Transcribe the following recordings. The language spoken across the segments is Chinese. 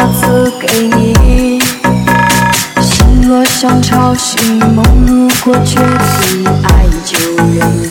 下次给你心若像潮汐梦如果决堤爱就任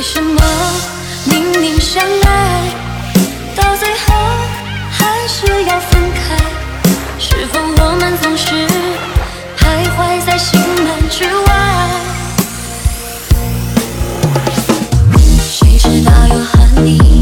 为什么明明相爱到最后还是要分开？是否我们总是徘徊在心门之外？谁知道要和你。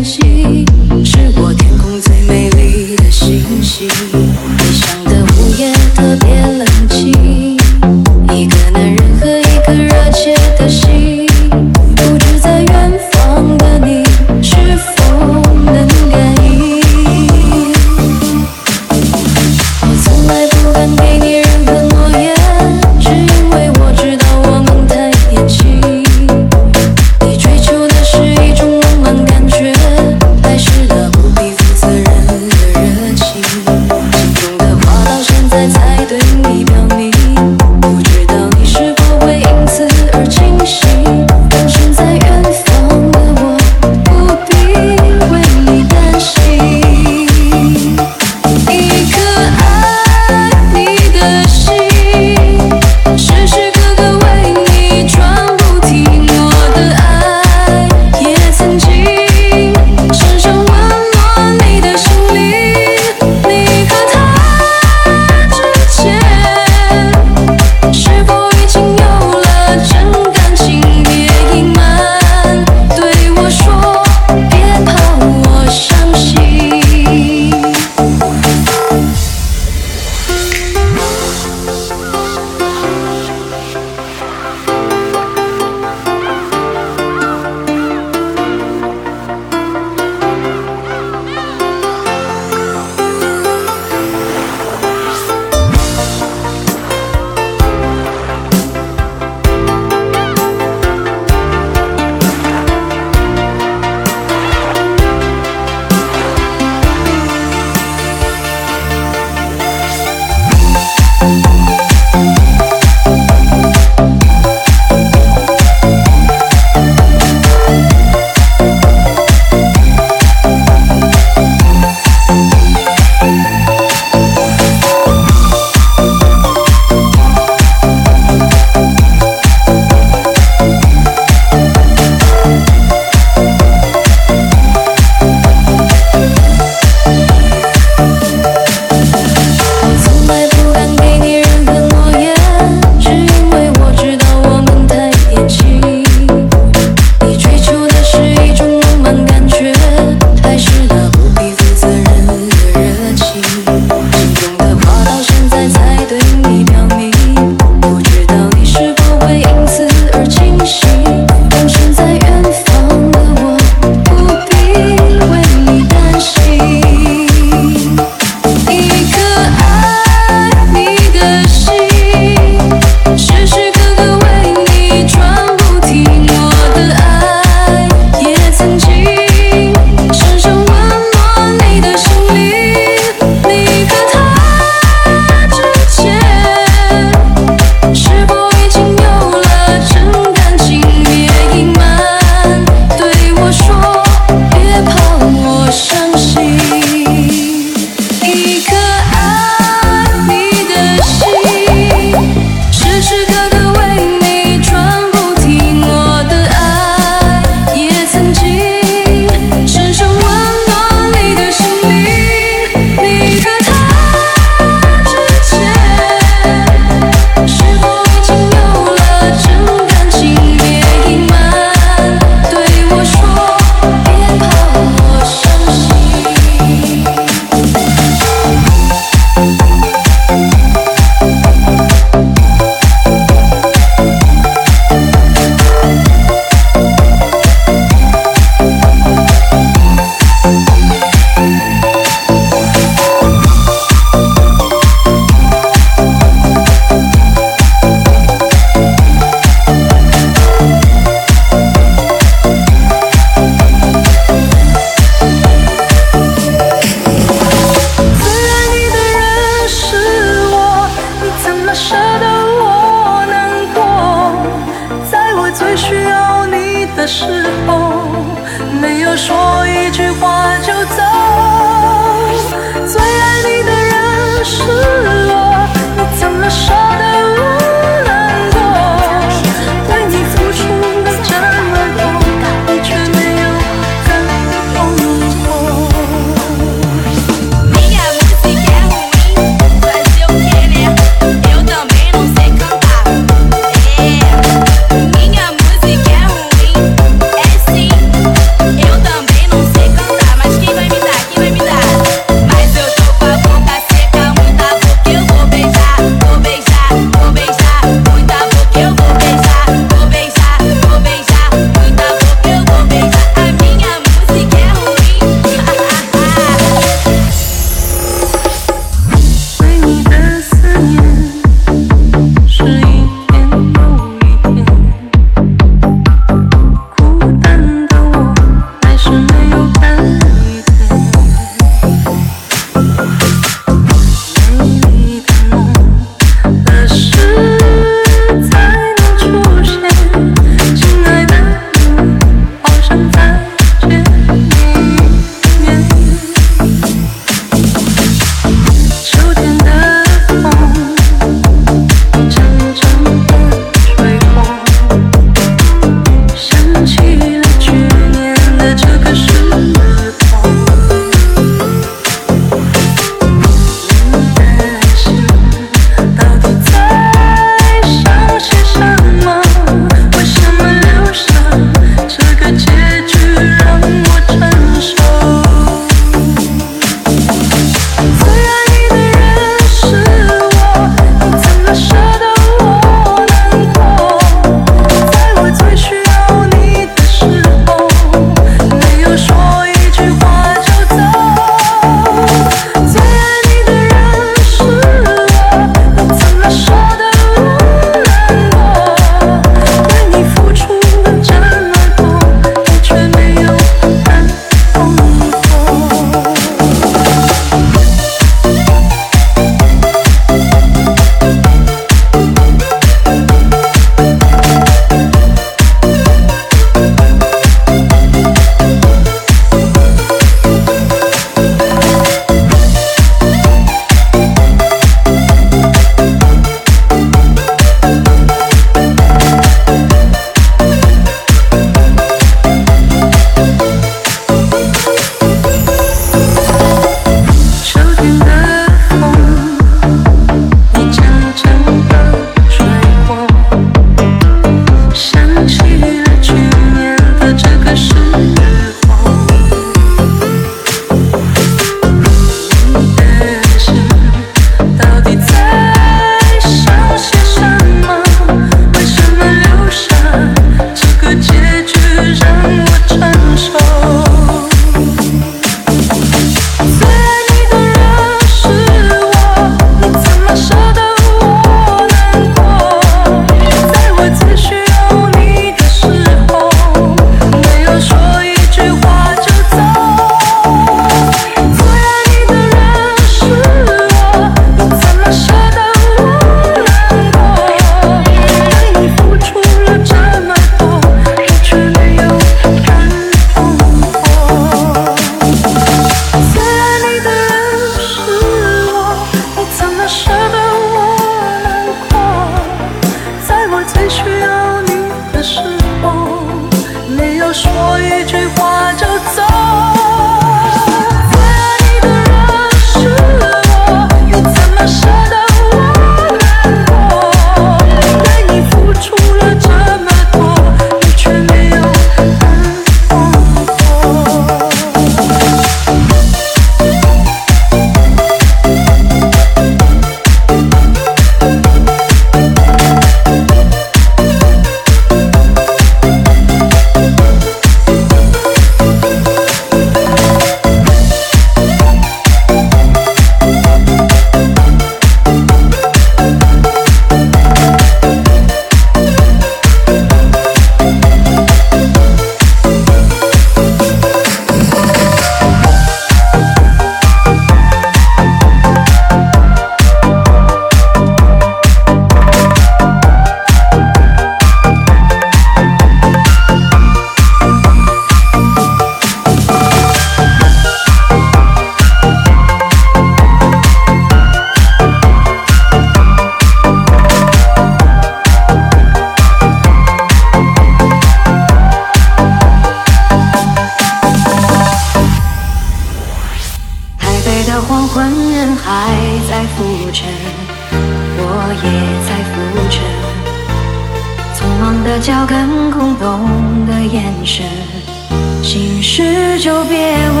事就别问。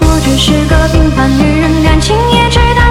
我只是个平凡女人感情也值得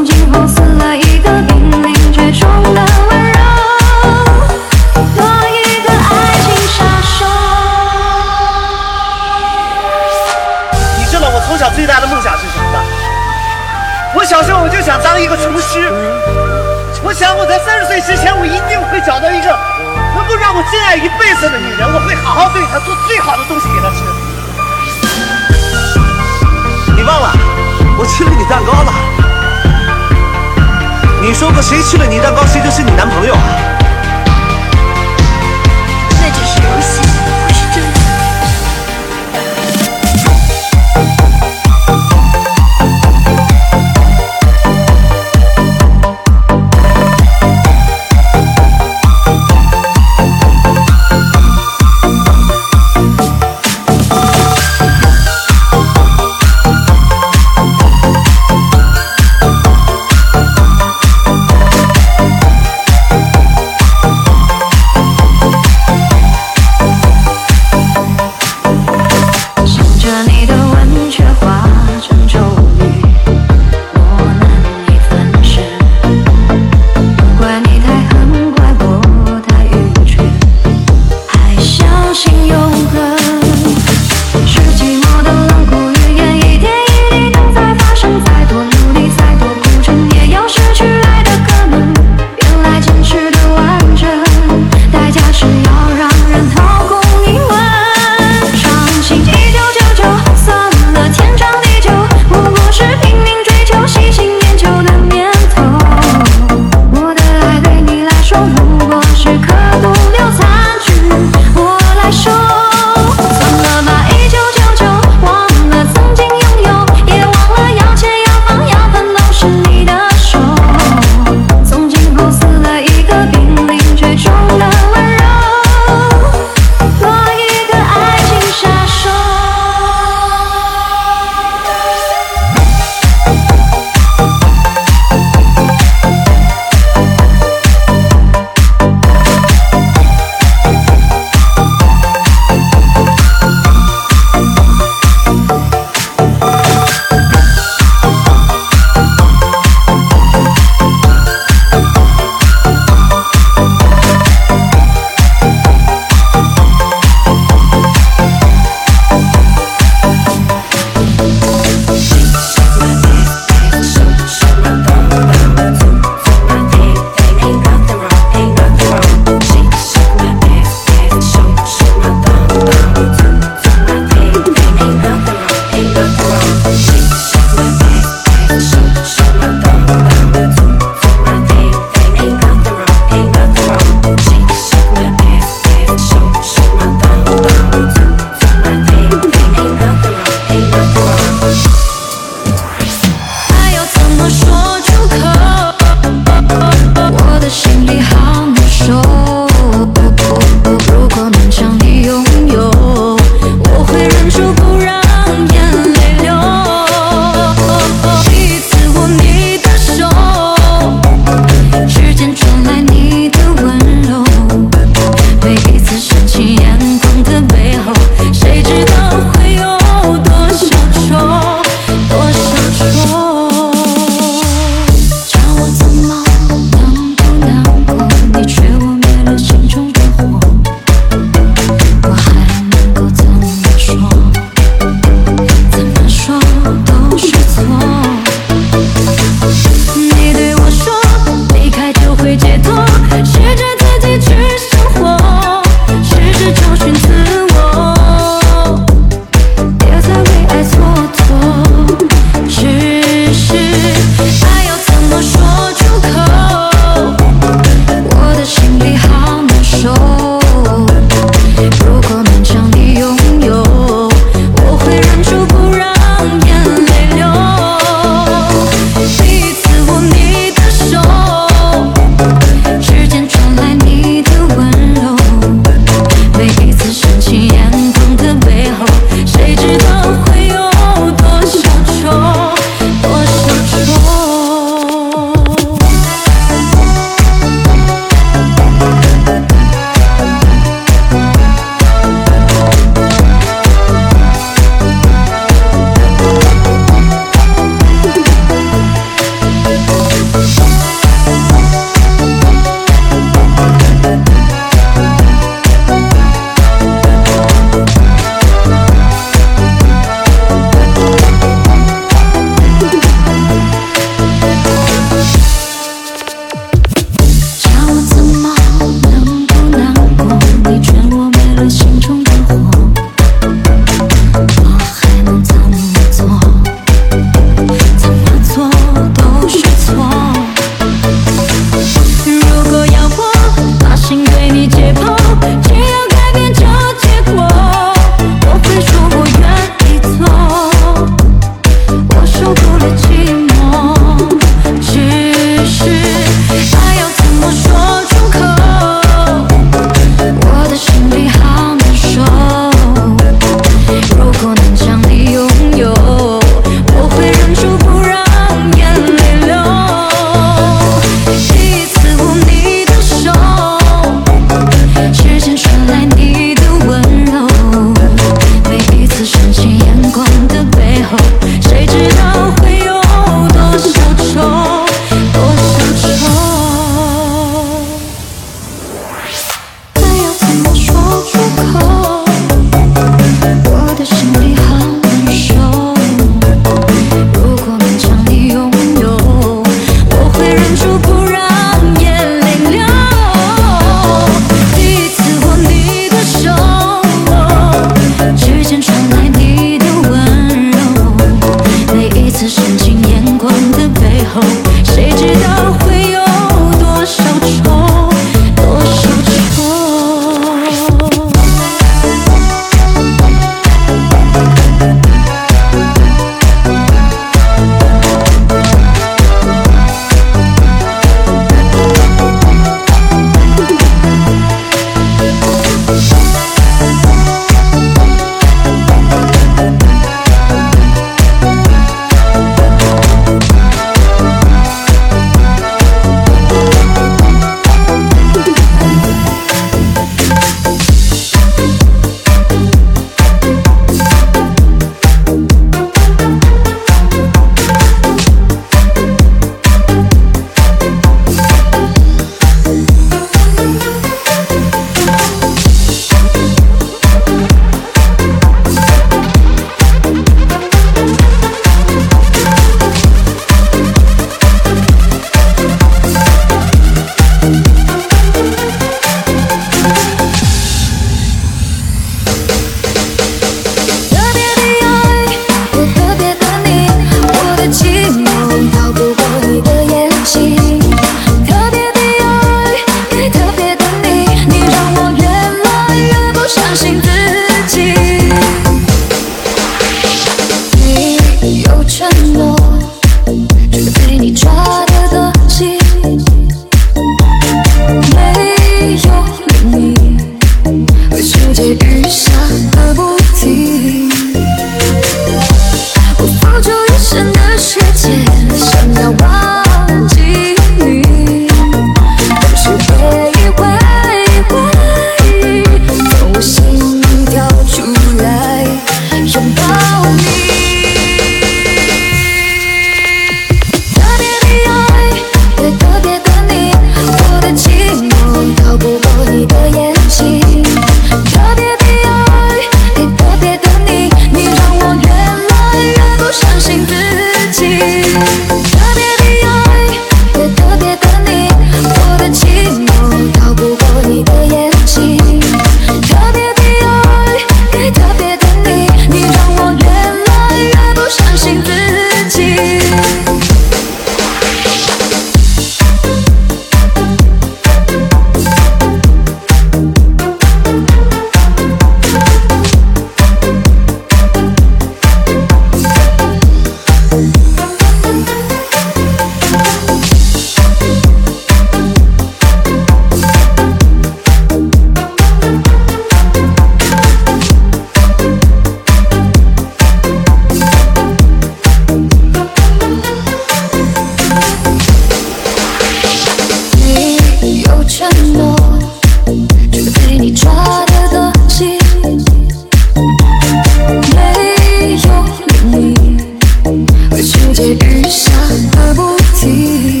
Double T.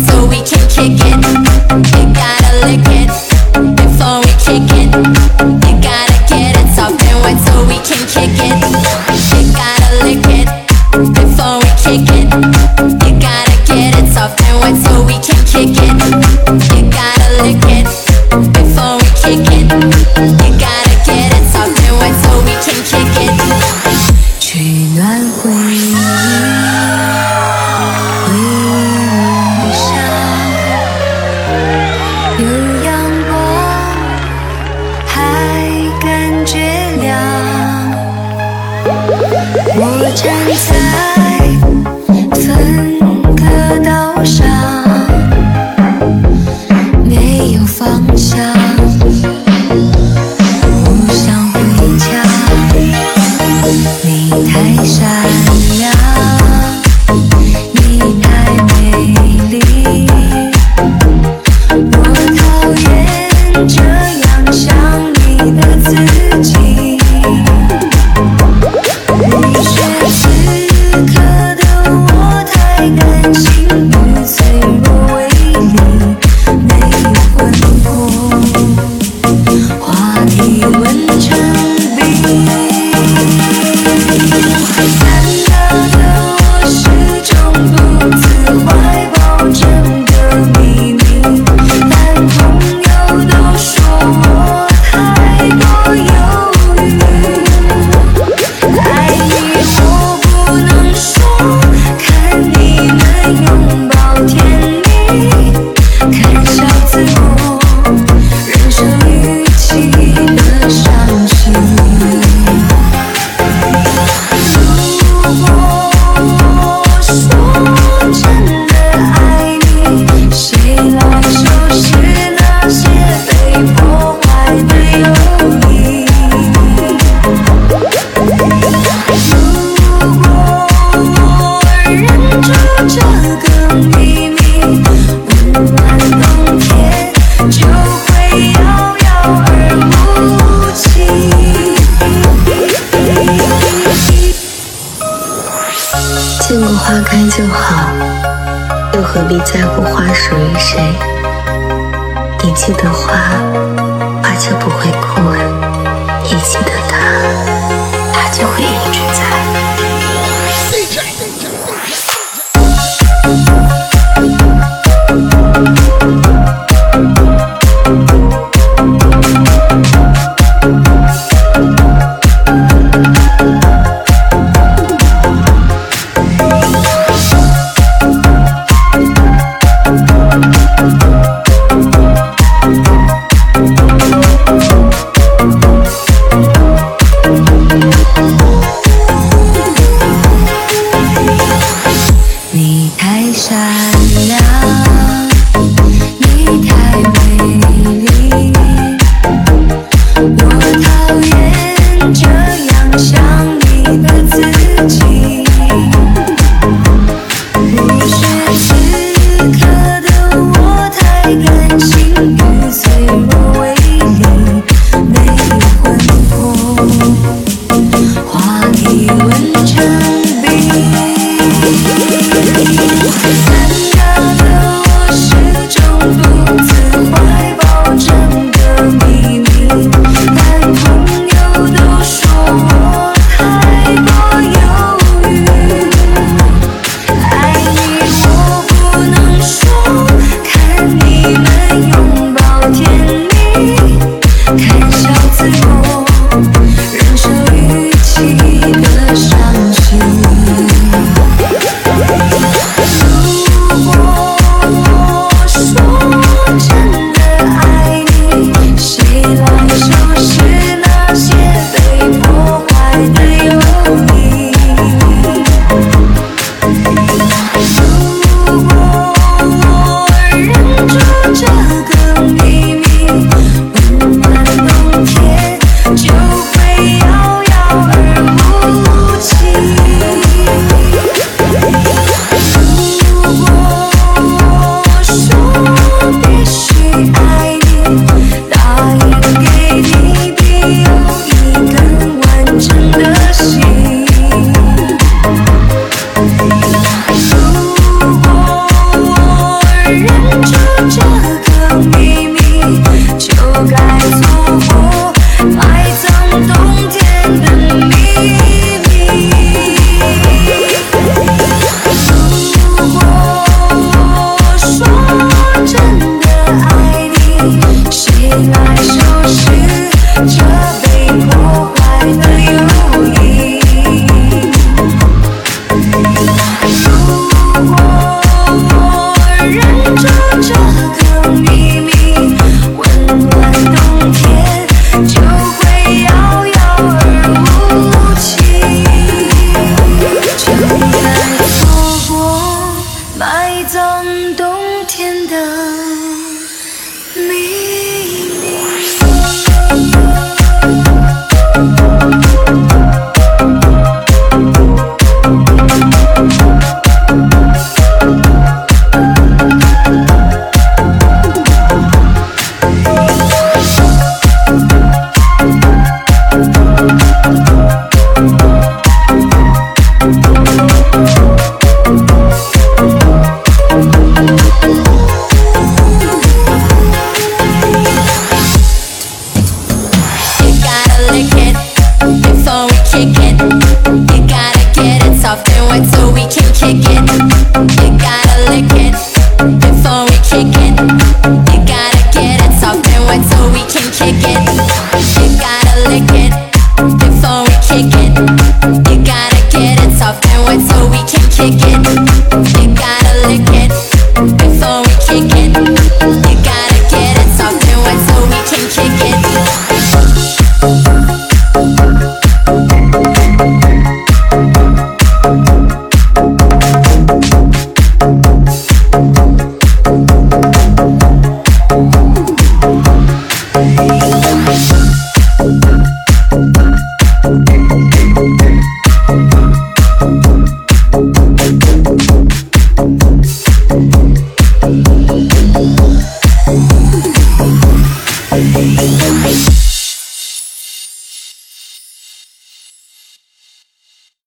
so we can